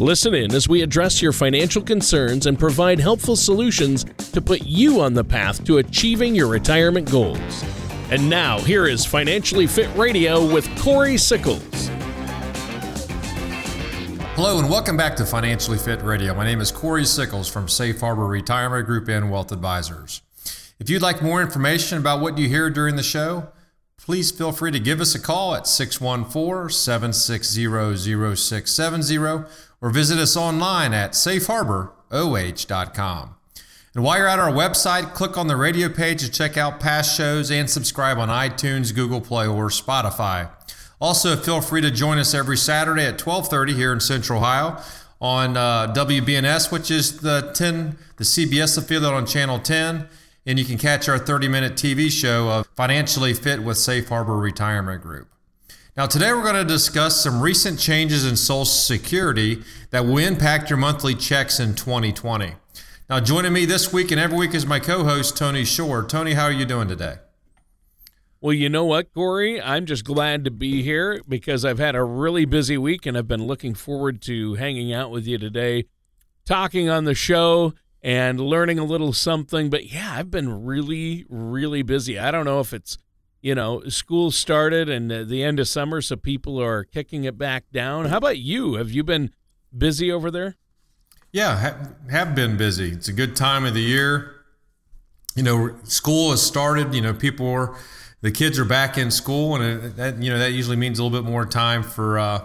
Listen in as we address your financial concerns and provide helpful solutions to put you on the path to achieving your retirement goals. And now, here is Financially Fit Radio with Corey Sickles. Hello, and welcome back to Financially Fit Radio. My name is Corey Sickles from Safe Harbor Retirement Group and Wealth Advisors. If you'd like more information about what you hear during the show, please feel free to give us a call at 614 760 0670 or visit us online at safeharboroh.com. And while you're at our website, click on the radio page to check out past shows and subscribe on iTunes, Google Play, or Spotify. Also, feel free to join us every Saturday at 12:30 here in Central Ohio on uh, WBNS, which is the 10 the CBS affiliate on Channel 10, and you can catch our 30-minute TV show of Financially Fit with Safe Harbor Retirement Group. Now, today we're going to discuss some recent changes in Social Security that will impact your monthly checks in 2020. Now, joining me this week and every week is my co host, Tony Shore. Tony, how are you doing today? Well, you know what, Corey? I'm just glad to be here because I've had a really busy week and I've been looking forward to hanging out with you today, talking on the show and learning a little something. But yeah, I've been really, really busy. I don't know if it's, you know, school started and the end of summer, so people are kicking it back down. How about you? Have you been busy over there? Yeah, ha- have been busy. It's a good time of the year. You know, school has started. You know, people are, the kids are back in school, and it, that you know that usually means a little bit more time for uh,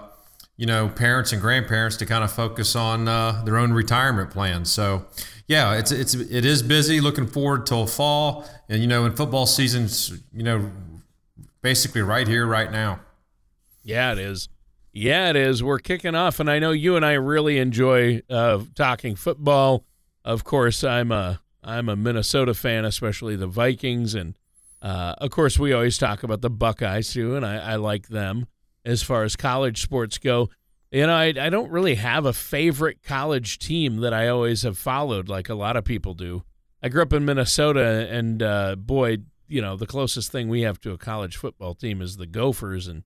you know parents and grandparents to kind of focus on uh, their own retirement plans. So, yeah, it's it's it is busy. Looking forward till fall, and you know, in football season's you know basically right here, right now. Yeah, it is. Yeah, it is. We're kicking off, and I know you and I really enjoy uh, talking football. Of course, I'm a I'm a Minnesota fan, especially the Vikings, and uh, of course, we always talk about the Buckeyes too, and I, I like them as far as college sports go. You know, I, I don't really have a favorite college team that I always have followed like a lot of people do. I grew up in Minnesota, and uh, boy, you know, the closest thing we have to a college football team is the Gophers, and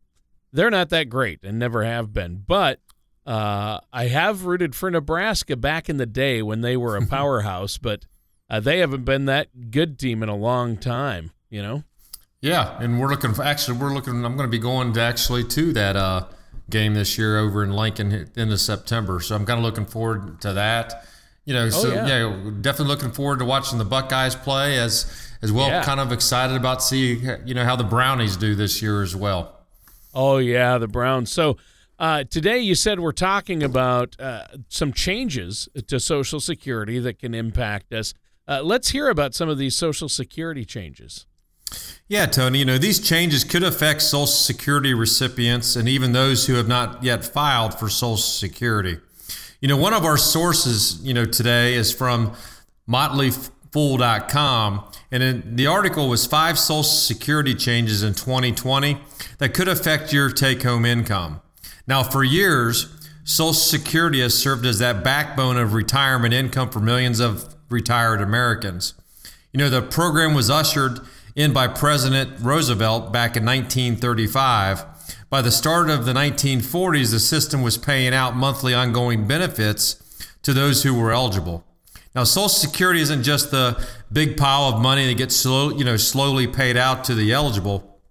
they're not that great and never have been. But uh, I have rooted for Nebraska back in the day when they were a powerhouse, but uh, they haven't been that good team in a long time. You know. Yeah, and we're looking for actually we're looking. I'm going to be going to actually to that uh, game this year over in Lincoln in the September. So I'm kind of looking forward to that. You know, oh, so yeah. yeah. definitely looking forward to watching the Buckeyes play as as well. Yeah. Kind of excited about seeing you know how the Brownies do this year as well. Oh yeah, the Browns. So uh, today you said we're talking about uh, some changes to Social Security that can impact us. Uh, let's hear about some of these Social Security changes. Yeah, Tony. You know these changes could affect Social Security recipients and even those who have not yet filed for Social Security. You know, one of our sources, you know, today is from motleyfool.com and the article was five Social Security changes in 2020 that could affect your take home income. Now, for years, Social Security has served as that backbone of retirement income for millions of retired Americans. You know, the program was ushered in by President Roosevelt back in 1935. By the start of the 1940s, the system was paying out monthly ongoing benefits to those who were eligible. Now, Social Security isn't just the big pile of money that gets slow, you know, slowly paid out to the eligible.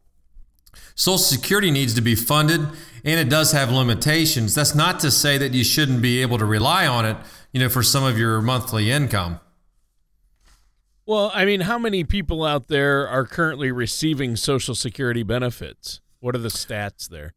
Social Security needs to be funded, and it does have limitations. That's not to say that you shouldn't be able to rely on it, you know, for some of your monthly income. Well, I mean, how many people out there are currently receiving Social Security benefits? What are the stats there?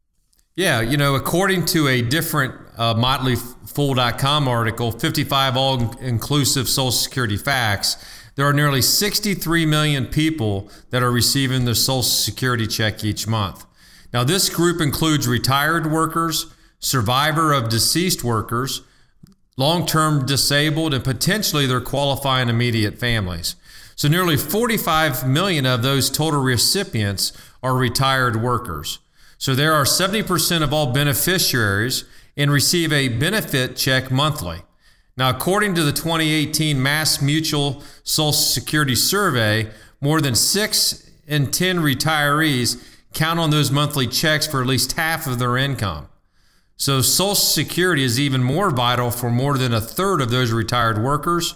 Yeah, you know, according to a different uh, MotleyFool.com article, 55 all inclusive Social Security facts, there are nearly 63 million people that are receiving their Social Security check each month. Now, this group includes retired workers, survivor of deceased workers, long term disabled, and potentially their qualifying immediate families. So nearly 45 million of those total recipients are retired workers. So there are 70% of all beneficiaries and receive a benefit check monthly. Now, according to the 2018 Mass Mutual Social Security Survey, more than 6 in 10 retirees count on those monthly checks for at least half of their income. So, Social Security is even more vital for more than a third of those retired workers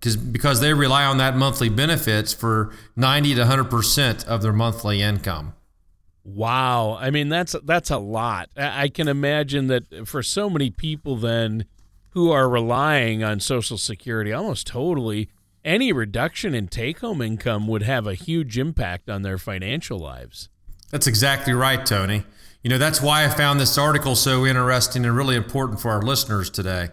because they rely on that monthly benefits for 90 to 100% of their monthly income. Wow. I mean, that's that's a lot. I can imagine that for so many people then who are relying on Social Security almost totally, any reduction in take home income would have a huge impact on their financial lives. That's exactly right, Tony. You know, that's why I found this article so interesting and really important for our listeners today.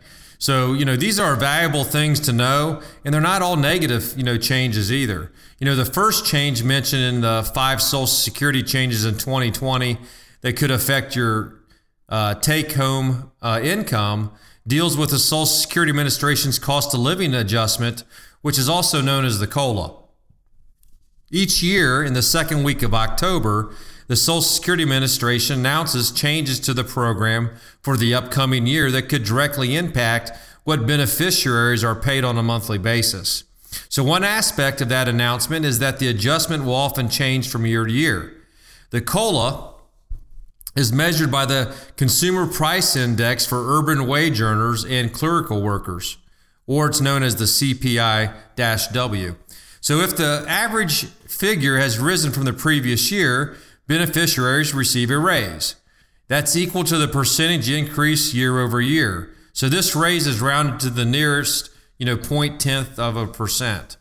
So, you know, these are valuable things to know, and they're not all negative, you know, changes either. You know, the first change mentioned in the five Social Security changes in 2020 that could affect your uh, take home uh, income deals with the Social Security Administration's cost of living adjustment, which is also known as the COLA. Each year, in the second week of October, the Social Security Administration announces changes to the program for the upcoming year that could directly impact what beneficiaries are paid on a monthly basis. So, one aspect of that announcement is that the adjustment will often change from year to year. The COLA is measured by the Consumer Price Index for urban wage earners and clerical workers, or it's known as the CPI W. So, if the average figure has risen from the previous year, beneficiaries receive a raise. That's equal to the percentage increase year over year. So this raise is rounded to the nearest, you know, point tenth of a percent.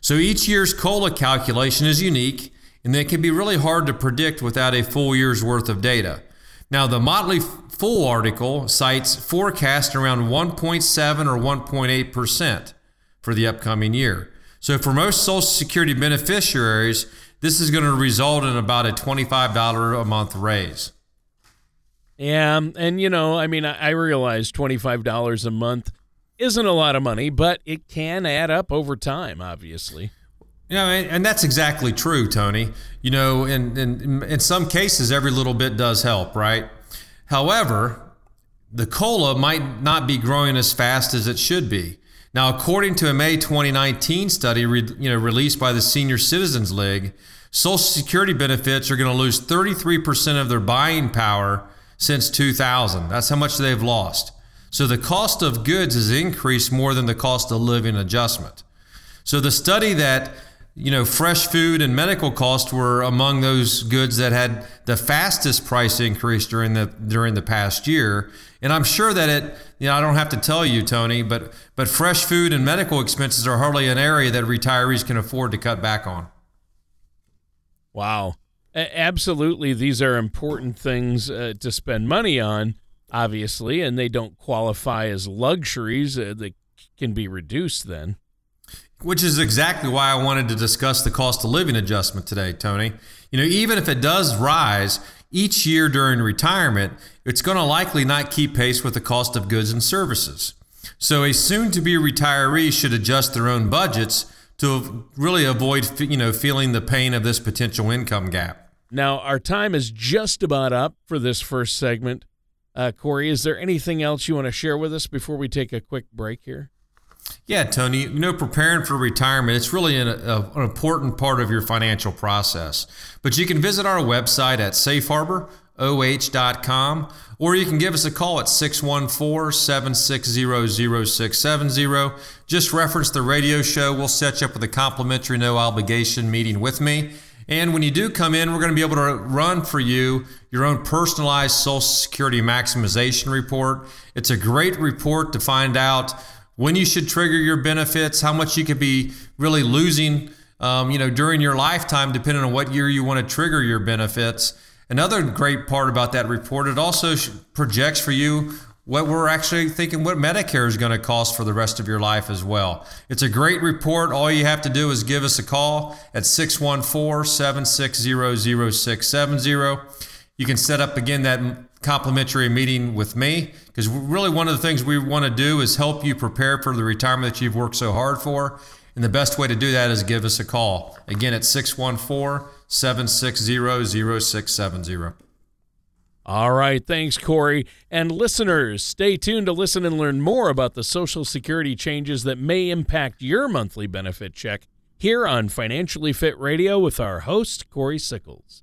So each year's COLA calculation is unique and it can be really hard to predict without a full year's worth of data. Now, the Motley Fool article cites forecast around 1.7 or 1.8% for the upcoming year. So, for most Social Security beneficiaries, this is going to result in about a $25 a month raise. Yeah, um, and you know, I mean, I realize $25 a month isn't a lot of money, but it can add up over time, obviously. Yeah, and that's exactly true, Tony. You know, in, in, in some cases, every little bit does help, right? However, the COLA might not be growing as fast as it should be. Now, according to a May 2019 study re, you know, released by the Senior Citizens League, Social Security benefits are going to lose 33% of their buying power since 2000. That's how much they've lost. So the cost of goods has increased more than the cost of living adjustment. So the study that you know fresh food and medical costs were among those goods that had the fastest price increase during the during the past year and I'm sure that it, you know, I don't have to tell you, Tony, but but fresh food and medical expenses are hardly an area that retirees can afford to cut back on. Wow, absolutely, these are important things uh, to spend money on, obviously, and they don't qualify as luxuries. Uh, they can be reduced then. Which is exactly why I wanted to discuss the cost of living adjustment today, Tony. You know, even if it does rise, each year during retirement, it's going to likely not keep pace with the cost of goods and services. So a soon to be retiree should adjust their own budgets to really avoid you know feeling the pain of this potential income gap. Now, our time is just about up for this first segment. Uh, Corey, is there anything else you want to share with us before we take a quick break here? Yeah, Tony, you know, preparing for retirement, it's really an, a, an important part of your financial process. But you can visit our website at safeharboroh.com or you can give us a call at 614 760 0670. Just reference the radio show. We'll set you up with a complimentary, no obligation meeting with me. And when you do come in, we're going to be able to run for you your own personalized Social Security maximization report. It's a great report to find out when you should trigger your benefits, how much you could be really losing, um, you know, during your lifetime, depending on what year you want to trigger your benefits. Another great part about that report, it also projects for you what we're actually thinking what Medicare is going to cost for the rest of your life as well. It's a great report. All you have to do is give us a call at 614 760 0670. You can set up again that complimentary meeting with me because really one of the things we want to do is help you prepare for the retirement that you've worked so hard for. And the best way to do that is give us a call. Again, at 614 760 0670. All right. Thanks, Corey. And listeners, stay tuned to listen and learn more about the Social Security changes that may impact your monthly benefit check here on Financially Fit Radio with our host, Corey Sickles.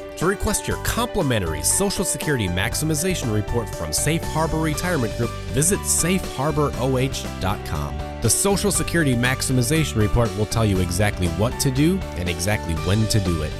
To request your complimentary Social Security Maximization Report from Safe Harbor Retirement Group, visit safeharboroh.com. The Social Security Maximization Report will tell you exactly what to do and exactly when to do it.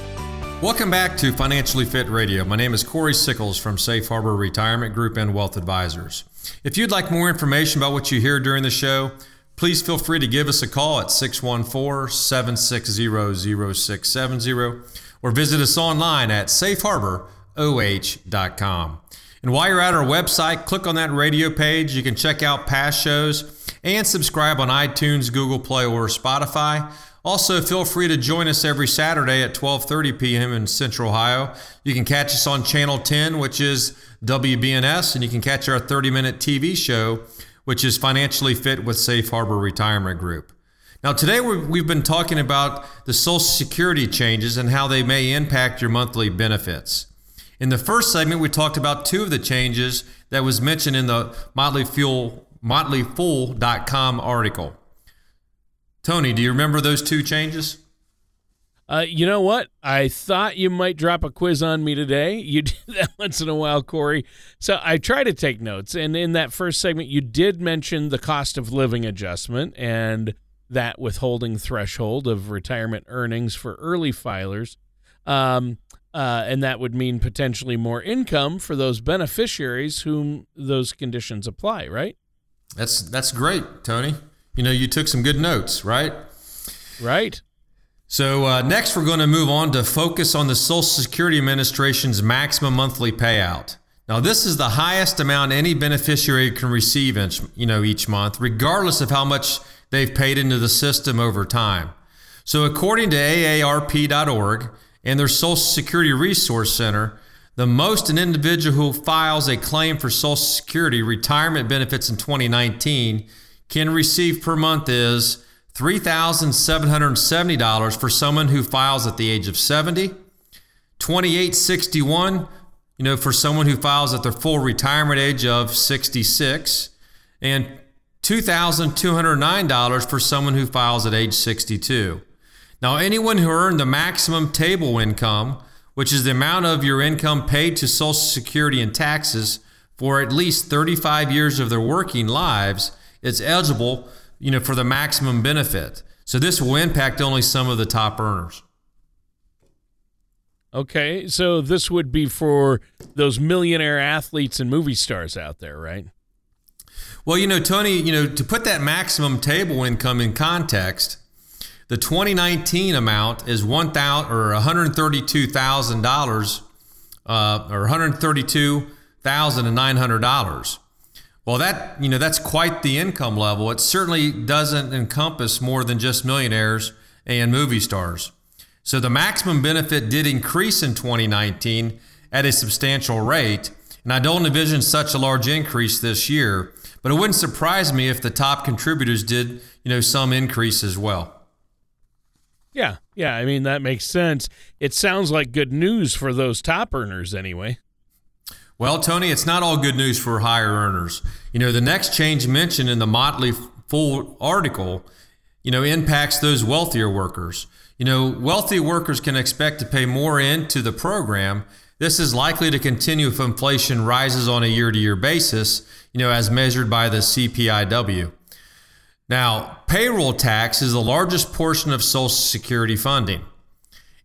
Welcome back to Financially Fit Radio. My name is Corey Sickles from Safe Harbor Retirement Group and Wealth Advisors. If you'd like more information about what you hear during the show, please feel free to give us a call at 614 760 0670 or visit us online at safeharboroh.com. And while you're at our website, click on that radio page. You can check out past shows and subscribe on iTunes, Google Play, or Spotify. Also, feel free to join us every Saturday at 12:30 p.m. in Central Ohio. You can catch us on Channel 10, which is WBNS, and you can catch our 30-minute TV show, which is Financially Fit with Safe Harbor Retirement Group. Now, today we've been talking about the Social Security changes and how they may impact your monthly benefits. In the first segment, we talked about two of the changes that was mentioned in the Motley Fool motleyfool.com article. Tony, do you remember those two changes? Uh, you know what? I thought you might drop a quiz on me today. You do that once in a while, Corey. So I try to take notes. And in that first segment, you did mention the cost of living adjustment and that withholding threshold of retirement earnings for early filers. Um, uh, and that would mean potentially more income for those beneficiaries whom those conditions apply, right? That's that's great, Tony. You know, you took some good notes, right? Right. So uh, next, we're going to move on to focus on the Social Security Administration's maximum monthly payout. Now, this is the highest amount any beneficiary can receive, each, you know, each month, regardless of how much they've paid into the system over time. So, according to AARP.org and their Social Security Resource Center, the most an individual who files a claim for Social Security retirement benefits in 2019 can receive per month is $3,770 for someone who files at the age of 70, 2861 you know for someone who files at their full retirement age of 66 and $2,209 for someone who files at age 62. Now anyone who earned the maximum table income which is the amount of your income paid to Social Security and taxes for at least 35 years of their working lives, is eligible, you know, for the maximum benefit. So this will impact only some of the top earners. Okay, so this would be for those millionaire athletes and movie stars out there, right? Well, you know, Tony, you know, to put that maximum table income in context, the 2019 amount is one thousand or 132 thousand dollars, uh, or 132 thousand and nine hundred dollars. Well, that you know that's quite the income level. It certainly doesn't encompass more than just millionaires and movie stars. So the maximum benefit did increase in 2019 at a substantial rate, and I don't envision such a large increase this year. But it wouldn't surprise me if the top contributors did, you know, some increase as well. Yeah, yeah. I mean, that makes sense. It sounds like good news for those top earners anyway. Well, Tony, it's not all good news for higher earners. You know, the next change mentioned in the Motley Fool article, you know, impacts those wealthier workers. You know, wealthy workers can expect to pay more into the program. This is likely to continue if inflation rises on a year to year basis, you know, as measured by the CPIW. Now, payroll tax is the largest portion of Social Security funding.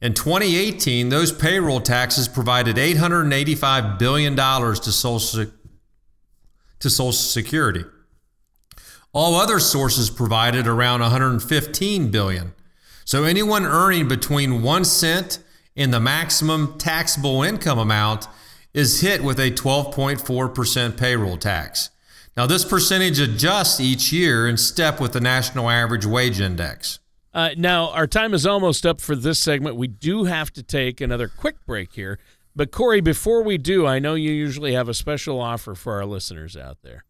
In 2018, those payroll taxes provided $885 billion to Social, to Social Security. All other sources provided around 115 billion. So anyone earning between 1 cent and the maximum taxable income amount is hit with a 12.4% payroll tax. Now, this percentage adjusts each year in step with the national average wage index. Uh, now, our time is almost up for this segment. We do have to take another quick break here. But, Corey, before we do, I know you usually have a special offer for our listeners out there.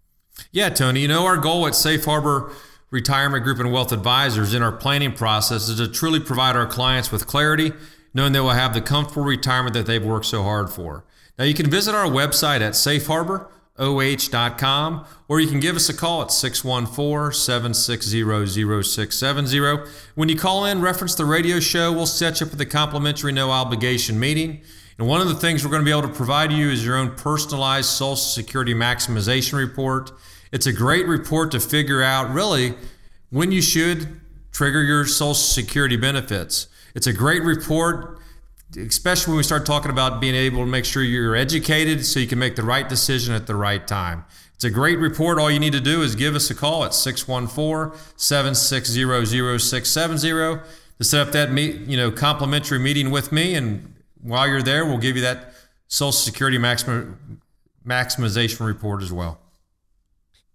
Yeah, Tony. You know, our goal at Safe Harbor Retirement Group and Wealth Advisors in our planning process is to truly provide our clients with clarity, knowing they will have the comfortable retirement that they've worked so hard for. Now, you can visit our website at safeharboroh.com or you can give us a call at 614 760 0670. When you call in, reference the radio show, we'll set you up with a complimentary no obligation meeting. And one of the things we're going to be able to provide you is your own personalized Social Security maximization report. It's a great report to figure out really when you should trigger your Social Security benefits. It's a great report, especially when we start talking about being able to make sure you're educated so you can make the right decision at the right time. It's a great report. All you need to do is give us a call at 614 760 0670 to set up that meet, you know, complimentary meeting with me and while you're there, we'll give you that Social Security maxim, maximization report as well.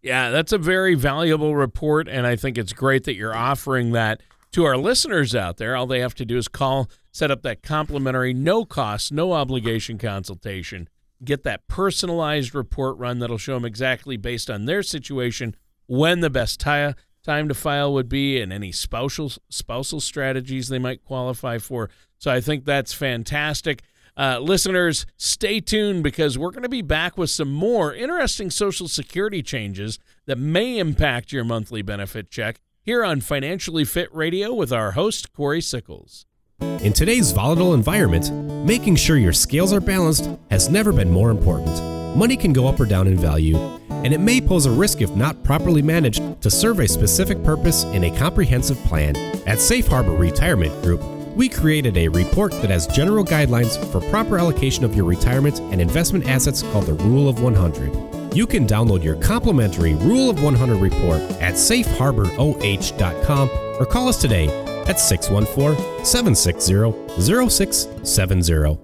Yeah, that's a very valuable report, and I think it's great that you're offering that to our listeners out there. All they have to do is call, set up that complimentary, no cost, no obligation consultation, get that personalized report run that'll show them exactly based on their situation when the best time time to file would be and any spousal spousal strategies they might qualify for. So I think that's fantastic. Uh, listeners, stay tuned because we're going to be back with some more interesting Social Security changes that may impact your monthly benefit check here on Financially Fit Radio with our host, Corey Sickles. In today's volatile environment, making sure your scales are balanced has never been more important. Money can go up or down in value, and it may pose a risk if not properly managed to serve a specific purpose in a comprehensive plan. At Safe Harbor Retirement Group, we created a report that has general guidelines for proper allocation of your retirement and investment assets called the Rule of 100. You can download your complimentary Rule of 100 report at safeharboroh.com or call us today at 614 760 0670.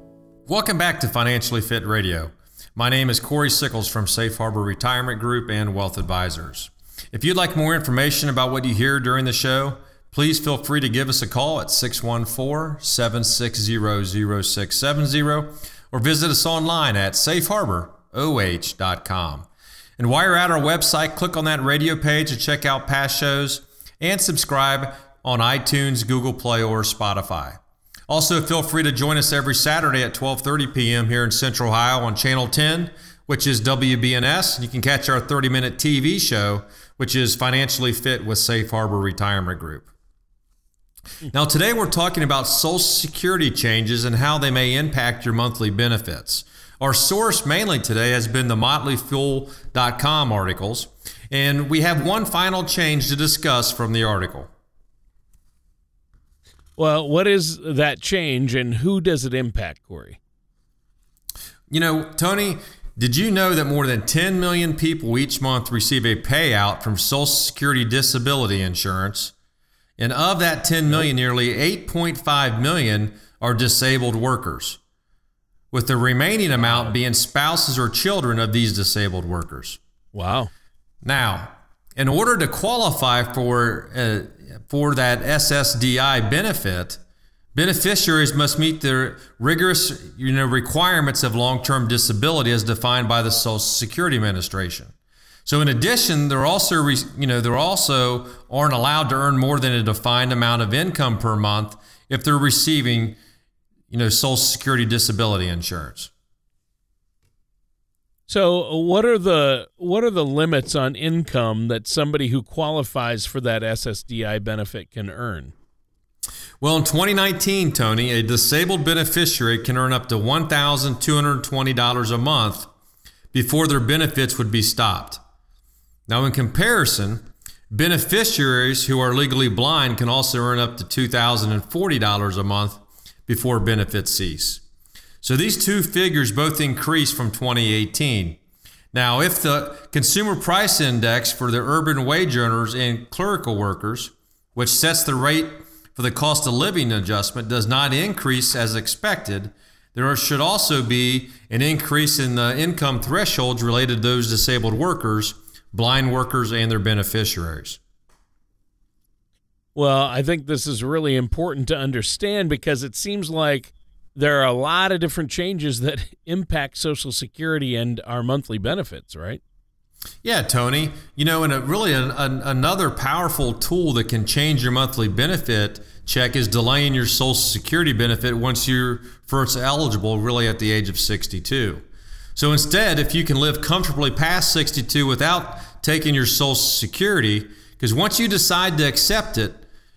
Welcome back to Financially Fit Radio. My name is Corey Sickles from Safe Harbor Retirement Group and Wealth Advisors. If you'd like more information about what you hear during the show, please feel free to give us a call at 614 760 0670 or visit us online at safeharboroh.com. And while you're at our website, click on that radio page to check out past shows and subscribe on iTunes, Google Play, or Spotify. Also, feel free to join us every Saturday at 12:30 p.m. here in Central Ohio on Channel 10, which is WBNS. You can catch our 30-minute TV show, which is Financially Fit with Safe Harbor Retirement Group. Now, today we're talking about Social Security changes and how they may impact your monthly benefits. Our source mainly today has been the motleyfool.com articles, and we have one final change to discuss from the article. Well, what is that change and who does it impact, Corey? You know, Tony, did you know that more than 10 million people each month receive a payout from Social Security disability insurance? And of that 10 million, nearly 8.5 million are disabled workers, with the remaining amount being spouses or children of these disabled workers. Wow. Now, in order to qualify for uh, for that SSDI benefit, beneficiaries must meet the rigorous you know, requirements of long-term disability as defined by the Social Security Administration. So in addition, they're also you know they're also aren't allowed to earn more than a defined amount of income per month if they're receiving you know Social Security disability insurance. So what are the what are the limits on income that somebody who qualifies for that SSDI benefit can earn? Well, in 2019, Tony, a disabled beneficiary can earn up to $1,220 a month before their benefits would be stopped. Now, in comparison, beneficiaries who are legally blind can also earn up to $2,040 a month before benefits cease. So these two figures both increased from 2018. Now, if the consumer price index for the urban wage earners and clerical workers, which sets the rate for the cost of living adjustment, does not increase as expected, there should also be an increase in the income thresholds related to those disabled workers blind workers, and their beneficiaries. Well, I think this is really important to understand because it seems like there are a lot of different changes that impact Social Security and our monthly benefits, right? Yeah, Tony. You know, and a, really an, an, another powerful tool that can change your monthly benefit check is delaying your Social Security benefit once you're first eligible, really at the age of 62. So instead, if you can live comfortably past 62 without taking your Social Security, because once you decide to accept it,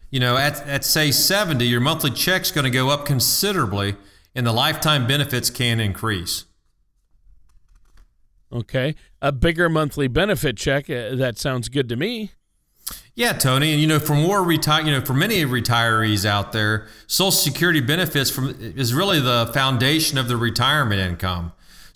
you know, at, at say 70, your monthly check's going to go up considerably and the lifetime benefits can increase. Okay. A bigger monthly benefit check, uh, that sounds good to me. Yeah, Tony, and you know, for more retire, you know, for many retirees out there, Social Security benefits from is really the foundation of the retirement income.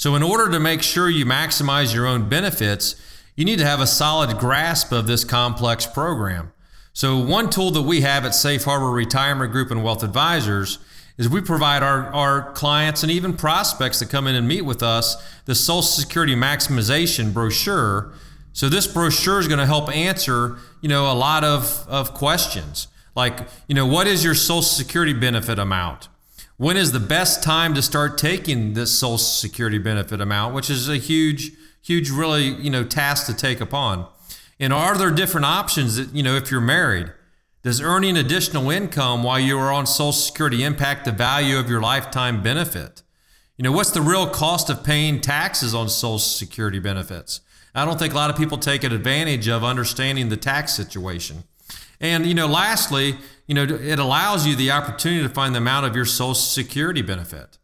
So, in order to make sure you maximize your own benefits, you need to have a solid grasp of this complex program. So, one tool that we have at Safe Harbor Retirement Group and Wealth Advisors is we provide our, our clients and even prospects that come in and meet with us the Social Security maximization brochure so this brochure is going to help answer, you know, a lot of, of questions like, you know, what is your Social Security benefit amount? When is the best time to start taking this Social Security benefit amount, which is a huge, huge, really, you know, task to take upon? And are there different options that, you know, if you're married? Does earning additional income while you are on Social Security impact the value of your lifetime benefit? You know, what's the real cost of paying taxes on Social Security benefits? I don't think a lot of people take advantage of understanding the tax situation. And, you know, lastly, you know, it allows you the opportunity to find the amount of your Social Security benefit.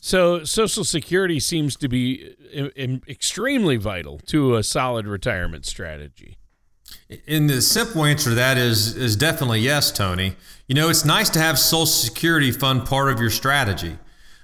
So, Social Security seems to be uh, extremely vital to a solid retirement strategy. And the simple answer to that is is definitely yes, Tony. You know, it's nice to have Social Security fund part of your strategy,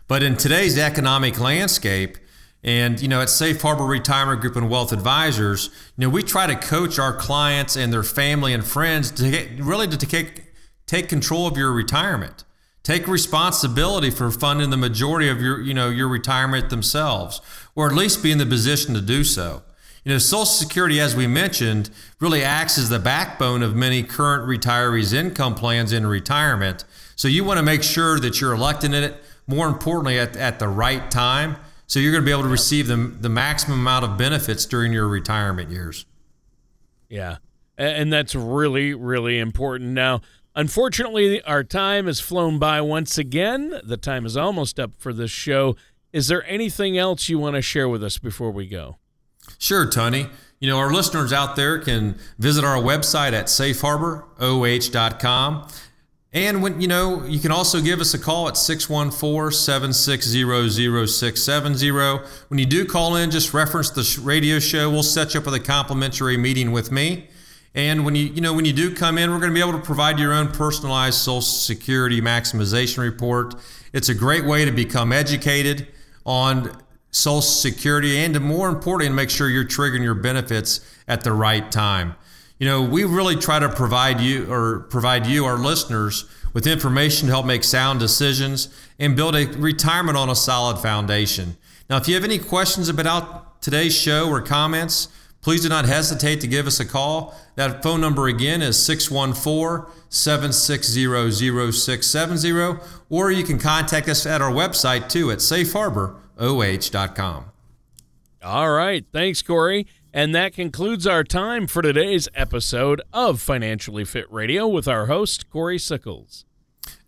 but in today's economic landscape, and, you know, at Safe Harbor Retirement Group and Wealth Advisors, you know, we try to coach our clients and their family and friends to get, really to take, take control of your retirement. Take responsibility for funding the majority of your, you know, your retirement themselves, or at least be in the position to do so. You know, Social Security, as we mentioned, really acts as the backbone of many current retirees' income plans in retirement. So you want to make sure that you're electing it, more importantly, at, at the right time so you're going to be able to receive the, the maximum amount of benefits during your retirement years. Yeah. And that's really, really important. Now, unfortunately, our time has flown by once again. The time is almost up for this show. Is there anything else you want to share with us before we go? Sure, Tony. You know, our listeners out there can visit our website at safeharboroh.com. And when you know, you can also give us a call at 614-760-0670. When you do call in, just reference the radio show. We'll set you up with a complimentary meeting with me. And when you you know when you do come in, we're going to be able to provide your own personalized Social Security maximization report. It's a great way to become educated on Social Security and more importantly, make sure you're triggering your benefits at the right time you know, we really try to provide you or provide you, our listeners, with information to help make sound decisions and build a retirement on a solid foundation. Now, if you have any questions about today's show or comments, please do not hesitate to give us a call. That phone number again is 614 760 0670, or you can contact us at our website too at safeharboroh.com. All right. Thanks, Corey. And that concludes our time for today's episode of Financially Fit Radio with our host, Corey Sickles.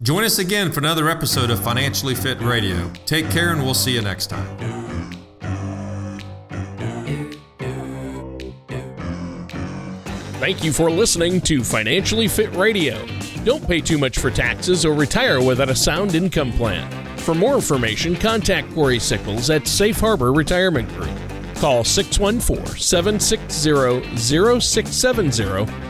Join us again for another episode of Financially Fit Radio. Take care, and we'll see you next time. Thank you for listening to Financially Fit Radio. Don't pay too much for taxes or retire without a sound income plan. For more information, contact Corey Sickles at Safe Harbor Retirement Group. Call 614 760 0670